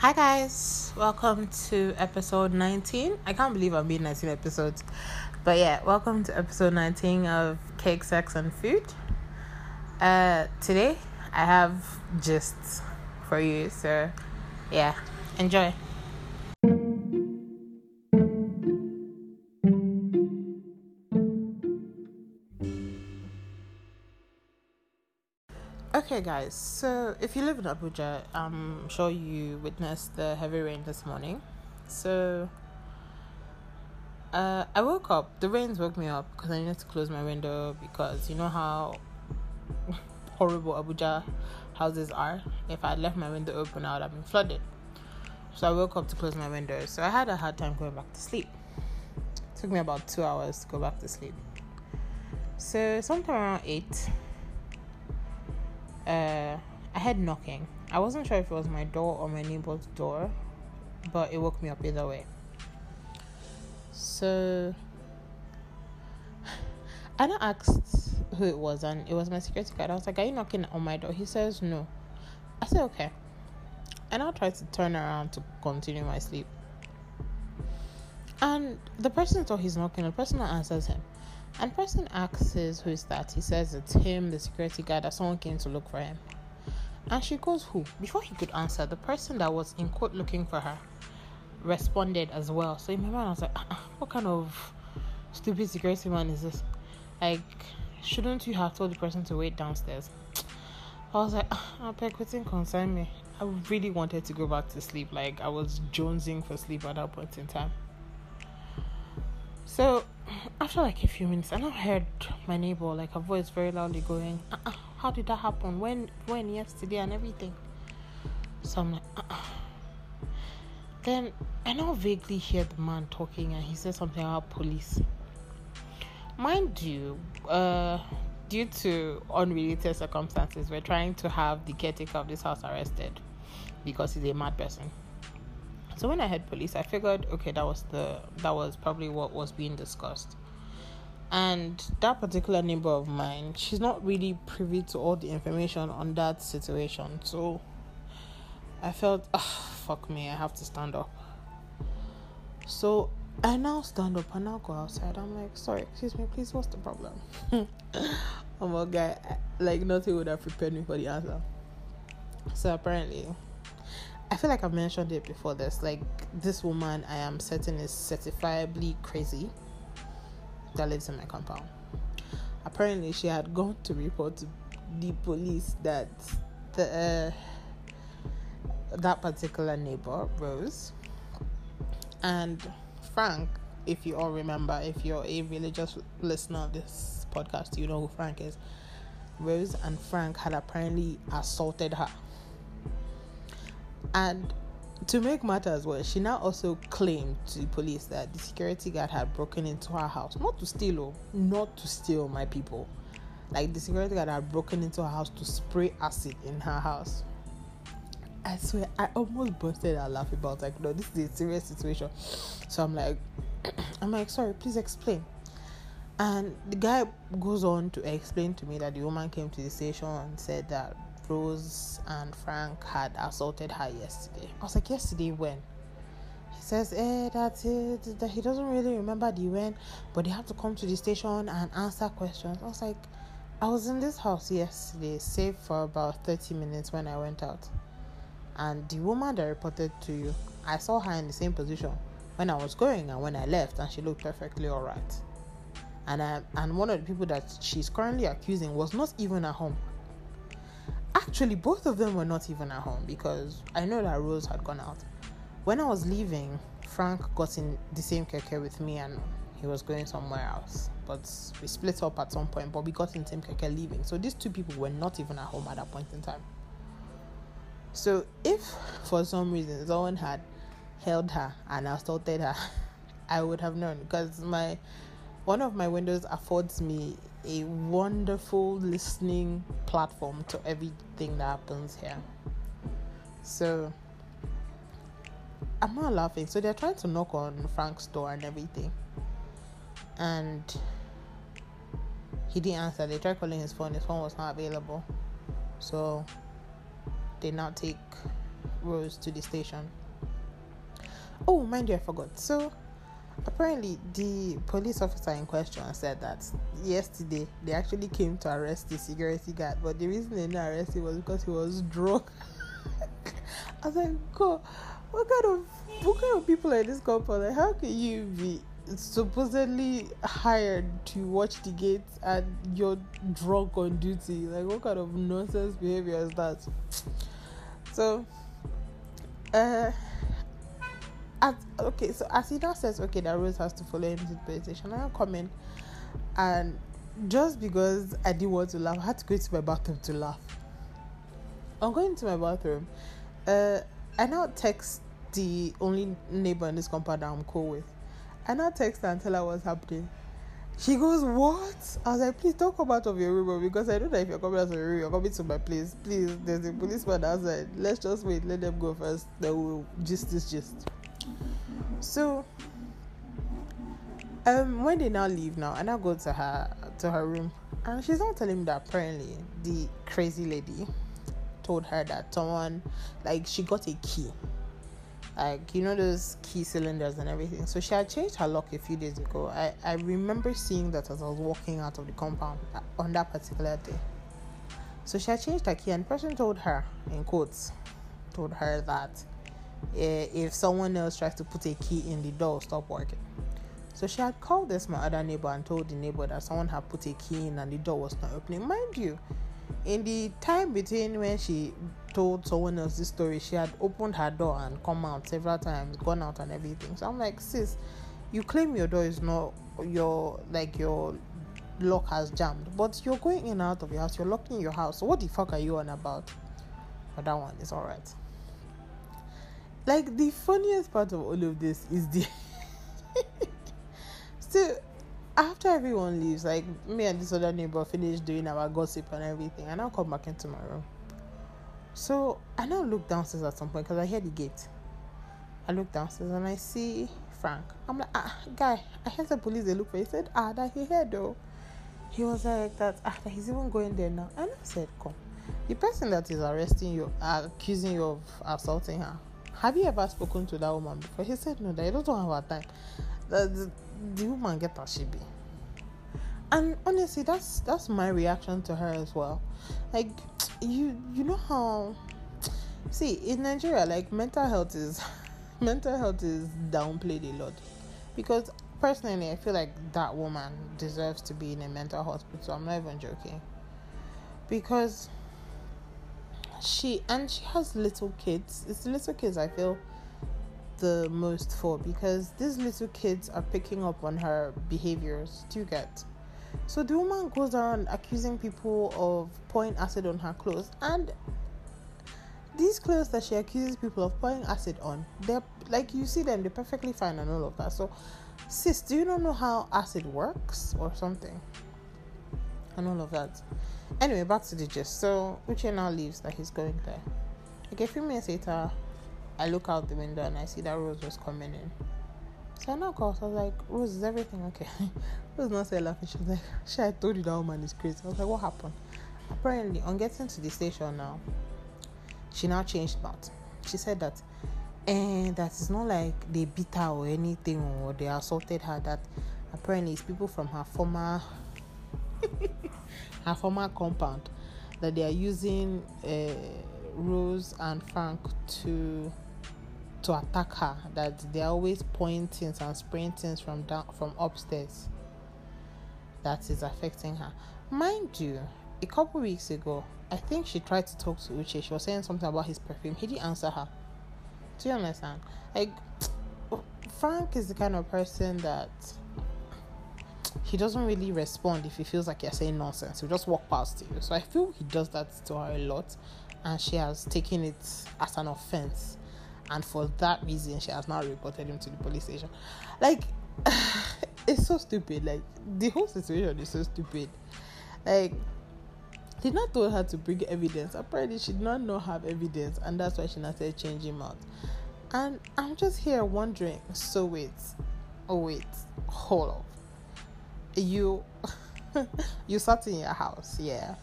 Hi guys, welcome to episode 19. I can't believe I'm being 19 episodes. But yeah, welcome to episode 19 of Cake, Sex and Food. Uh today I have gists for you, so yeah, enjoy. Okay, guys, so if you live in Abuja, I'm sure you witnessed the heavy rain this morning. So, uh, I woke up, the rains woke me up because I needed to close my window because you know how horrible Abuja houses are. If I left my window open, I would have been flooded. So, I woke up to close my window. So, I had a hard time going back to sleep. It took me about two hours to go back to sleep. So, sometime around 8 uh, I had knocking. I wasn't sure if it was my door or my neighbor's door, but it woke me up either way. So I now asked who it was, and it was my security guard. I was like, Are you knocking on my door? He says, No. I said, Okay. And I tried to turn around to continue my sleep. And the person thought he's knocking, the person that answers him. And person asks who is that? He says it's him, the security guard, that someone came to look for him. And she goes, Who? Before he could answer, the person that was in court looking for her responded as well. So in my mind, I was like, uh-uh, What kind of stupid security man is this? Like, shouldn't you have told the person to wait downstairs? I was like, ah, I beg, waiting concern me. I really wanted to go back to sleep. Like, I was jonesing for sleep at that point in time. So after like a few minutes, I heard my neighbor like her voice very loudly going, uh-uh, "How did that happen? When? When? Yesterday and everything." So I'm like, uh-uh. then I now vaguely hear the man talking, and he says something about police. Mind you, uh, due to unrelated circumstances, we're trying to have the caretaker of this house arrested because he's a mad person. So when I heard police, I figured, okay, that was the that was probably what was being discussed. And that particular neighbor of mine, she's not really privy to all the information on that situation. So I felt, oh, fuck me, I have to stand up. So I now stand up and now go outside. I'm like, sorry, excuse me, please, what's the problem? I'm a guy, like nothing would have prepared me for the answer. So apparently, I feel like I've mentioned it before this. Like, this woman I am certain is certifiably crazy that lives in my compound. Apparently, she had gone to report to the police that the uh, that particular neighbor, Rose, and Frank, if you all remember, if you're a religious listener of this podcast, you know who Frank is. Rose and Frank had apparently assaulted her and to make matters worse, she now also claimed to the police that the security guard had broken into her house. Not to steal, oh, not to steal my people. Like the security guard had broken into her house to spray acid in her house. I swear, I almost busted out laughing about like, no, this is a serious situation. So I'm like, I'm like, sorry, please explain. And the guy goes on to explain to me that the woman came to the station and said that Rose and Frank had assaulted her yesterday. I was like, yesterday when? He says, eh, that's it. That he doesn't really remember the when, but they have to come to the station and answer questions. I was like, I was in this house yesterday, safe for about 30 minutes when I went out. And the woman that reported to you, I saw her in the same position when I was going and when I left, and she looked perfectly alright. And I, and one of the people that she's currently accusing was not even at home actually both of them were not even at home because I know that Rose had gone out. When I was leaving, Frank got in the same keke with me and he was going somewhere else. But we split up at some point, but we got in the same keke leaving. So these two people were not even at home at that point in time. So if for some reason someone had held her and assaulted her, I would have known because my one of my windows affords me a wonderful listening platform to everything that happens here. So I'm not laughing. So they're trying to knock on Frank's door and everything. And he didn't answer. They tried calling his phone, his phone was not available. So they now take Rose to the station. Oh, mind you, I forgot. So apparently, the police officer in question said that yesterday they actually came to arrest the security guard, but the reason they didn't arrest him was because he was drunk. I was like, God, what kind of what kind of people are this couple? Like, how can you be supposedly hired to watch the gates and you're drunk on duty? Like, what kind of nonsense behavior is that? So, uh, as, okay, so as he now says, okay, that Rose has to follow him to the police station, I come in and just because I didn't want to laugh, I had to go to my bathroom to laugh. I'm going to my bathroom. Uh, I now text the only neighbor in this compound that I'm cool with. I now text her and tell her what's happening. She goes, What? I was like, Please don't come out of your room because I know that if you're coming out of your room, you're coming to my place. Please, there's a policeman outside. Let's just wait, let them go first. Then we'll just this just. So um when they now leave now, and I go to her to her room and she's not telling me that apparently the crazy lady told her that someone like she got a key. Like you know those key cylinders and everything. So she had changed her lock a few days ago. I i remember seeing that as i was walking out of the compound uh, on that particular day. So she had changed her key and the person told her in quotes told her that Eh, if someone else tries to put a key in the door stop working so she had called this my other neighbor and told the neighbor that someone had put a key in and the door was not opening mind you in the time between when she told someone else this story, she had opened her door and come out several times, gone out and everything. So I'm like, sis, you claim your door is not your like your lock has jammed, but you're going in and out of your house, you're locking your house. So what the fuck are you on about? But that one is alright. Like the funniest part of all of this is the still after everyone leaves, like me and this other neighbor finish doing our gossip and everything, and I now come back into my room. So I now look downstairs at some point because I hear the gate. I look downstairs and I see Frank. I'm like, ah, guy, I heard the police they look for. He said, ah, that he here though. He was like that. Ah, that he's even going there now. And I said, come. The person that is arresting you, uh, accusing you of assaulting her. Have you ever spoken to that woman before? He said, no, that he doesn't have her time. The, the, the woman get her she be. And honestly, that's that's my reaction to her as well. Like you you know how see in Nigeria like mental health is mental health is downplayed a lot because personally I feel like that woman deserves to be in a mental hospital. I'm not even joking. Because she and she has little kids. It's little kids I feel the most for because these little kids are picking up on her behaviors. You get? So the woman goes around accusing people of pouring acid on her clothes, and these clothes that she accuses people of pouring acid on, they're like you see them, they're perfectly fine and all of that. So, sis, do you not know how acid works or something? And all of that. Anyway, back to the gist. So Uche now leaves that he's going there. Like a few minutes later, I look out the window and I see that Rose was coming in. So I called. So I was like, Rose, is everything okay? Rose not say laughing. She was like, She, I told you that woman is crazy. I was like, What happened? Apparently, on getting to the station now, she now changed that. She said that, and that it's not like they beat her or anything or they assaulted her. That apparently it's people from her former her former compound that they are using uh, Rose and Frank to to attack her that they're always pointing and spraying things from down from upstairs that is affecting her. Mind you a couple weeks ago i think she tried to talk to uche. She was saying something about his perfume. He didn't answer her. Do you understand? Like frank is the kind of person that he doesn't really respond if he feels like you're saying nonsense. He'll just walk past you. So I feel he does that to her a lot, and she has taken it as an offense. And for that reason she has now reported him to the police station. Like it's so stupid. Like the whole situation is so stupid. Like did not told her to bring evidence. Apparently she did not know have evidence and that's why she not started changing out. And i'm just here wondering so wait oh wait hold up you you sat in your house yeah.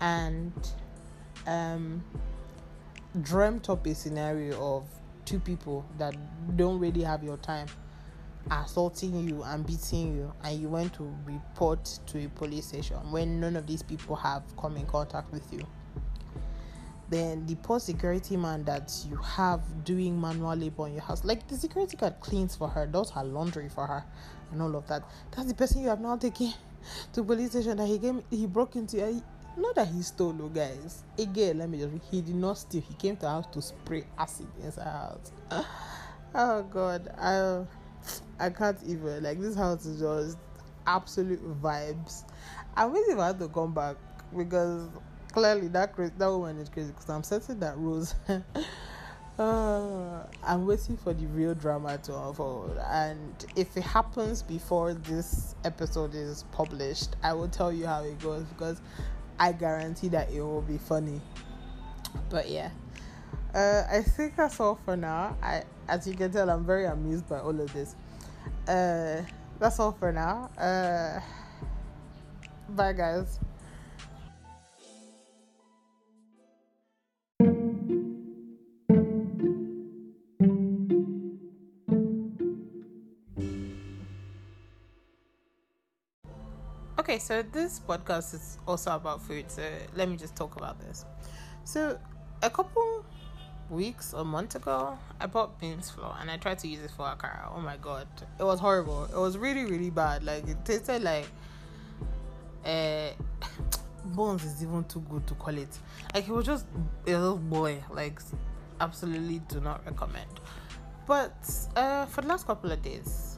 And um dreamt up a scenario of two people that don't really have your time assaulting you and beating you and you went to report to a police station when none of these people have come in contact with you then the poor security man that you have doing manual labor in your house like the security guard cleans for her does her laundry for her and all of that. That's the person you have now taken to police station that he came he broke into a not that he stole oh guys. Again let me just he did not steal he came to the house to spray acid inside house. Oh god i i can't even like this house is just absolute vibes. I'm waiting for her to come back because clearly that crazy, that woman is crazy because i'm certain that rose uh, I'm waiting for the real drama to unfold, and if it happens before this episode is published, I will tell you how it goes because I guarantee that it will be funny. But yeah, uh, I think that's all for now. I, as you can tell, I'm very amused by all of this. Uh, that's all for now. Uh, bye, guys. So this podcast is also about food, so let me just talk about this. So, a couple weeks or month ago, I bought beans flour and I tried to use it for akara. Oh my god, it was horrible. It was really, really bad. Like it tasted like uh bones is even too good to call it. Like it was just a little boy. Like absolutely do not recommend. But uh for the last couple of days,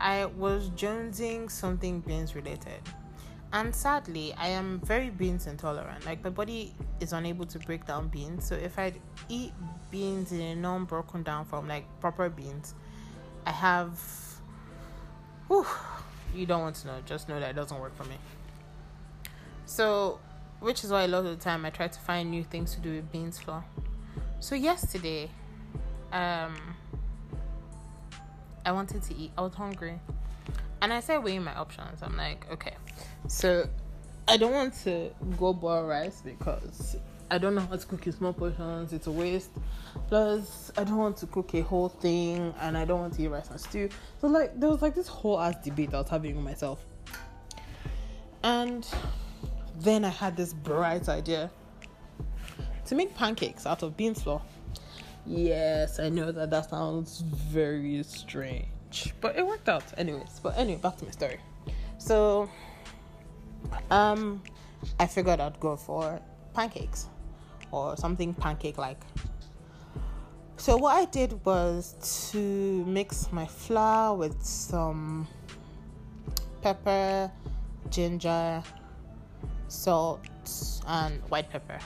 I was jonesing something beans related. And sadly, I am very beans intolerant. Like my body is unable to break down beans. So if I eat beans in a non broken down form, like proper beans, I have. Whew, you don't want to know. Just know that it doesn't work for me. So, which is why a lot of the time I try to find new things to do with beans flour. So yesterday, um, I wanted to eat. I was hungry. And I started weighing my options. I'm like, okay, so I don't want to go boil rice because I don't know how to cook in small portions. It's a waste. Plus, I don't want to cook a whole thing, and I don't want to eat rice and stew. So like, there was like this whole ass debate I was having with myself. And then I had this bright idea to make pancakes out of bean flour. Yes, I know that that sounds very strange, but it worked out, anyways. But anyway, back to my story. So, um, I figured I'd go for pancakes or something pancake like. So, what I did was to mix my flour with some pepper, ginger, salt, and white pepper.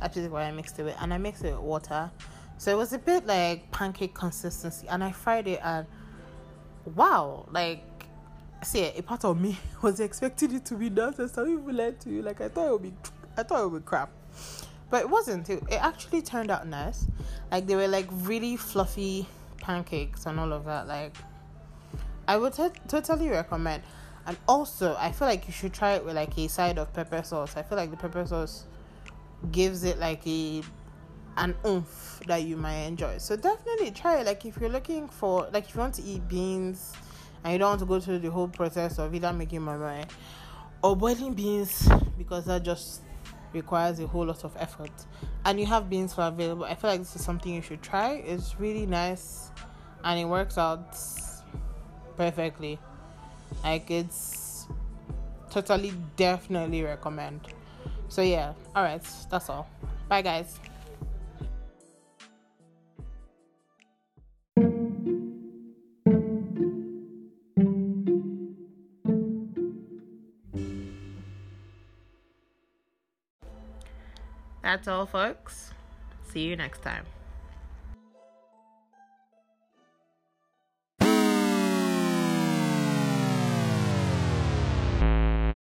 That's what I mixed it with, and I mixed it with water so it was a bit like pancake consistency, and I fried it, and wow, like see, a part of me was expecting it to be and some people lied to you. Like I thought it would be, I thought it would be crap, but it wasn't. It, it actually turned out nice. Like they were like really fluffy pancakes and all of that. Like I would t- totally recommend. And also, I feel like you should try it with like a side of pepper sauce. I feel like the pepper sauce gives it like a an oomph that you might enjoy. So definitely try it. Like if you're looking for like if you want to eat beans and you don't want to go through the whole process of either making mama eh, or boiling beans because that just requires a whole lot of effort. And you have beans for available. I feel like this is something you should try. It's really nice and it works out perfectly. Like it's totally definitely recommend. So yeah all right that's all. Bye guys That's all, folks. See you next time.